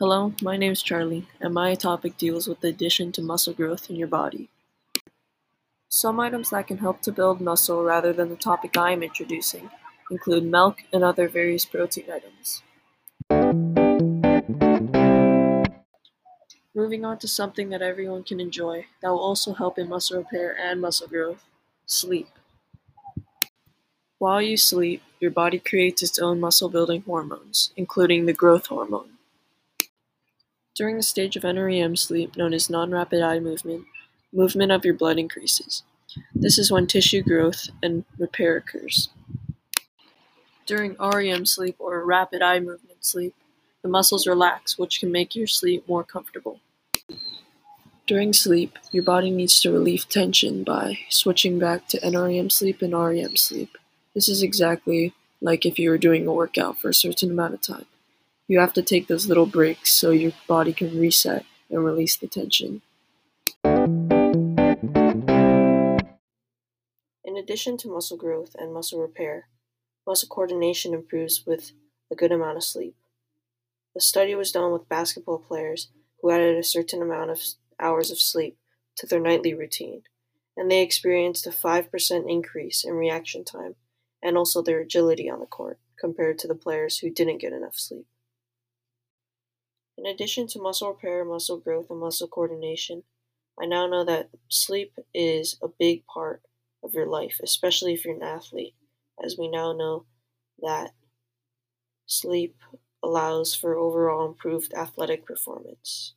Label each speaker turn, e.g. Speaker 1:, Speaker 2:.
Speaker 1: Hello, my name is Charlie, and my topic deals with the addition to muscle growth in your body. Some items that can help to build muscle rather than the topic I am introducing include milk and other various protein items. Moving on to something that everyone can enjoy that will also help in muscle repair and muscle growth sleep. While you sleep, your body creates its own muscle building hormones, including the growth hormone. During the stage of NREM sleep, known as non rapid eye movement, movement of your blood increases. This is when tissue growth and repair occurs. During REM sleep or rapid eye movement sleep, the muscles relax, which can make your sleep more comfortable. During sleep, your body needs to relieve tension by switching back to NREM sleep and REM sleep. This is exactly like if you were doing a workout for a certain amount of time. You have to take those little breaks so your body can reset and release the tension. In addition to muscle growth and muscle repair, muscle coordination improves with a good amount of sleep. A study was done with basketball players who added a certain amount of hours of sleep to their nightly routine, and they experienced a 5% increase in reaction time and also their agility on the court compared to the players who didn't get enough sleep. In addition to muscle repair, muscle growth, and muscle coordination, I now know that sleep is a big part of your life, especially if you're an athlete, as we now know that sleep allows for overall improved athletic performance.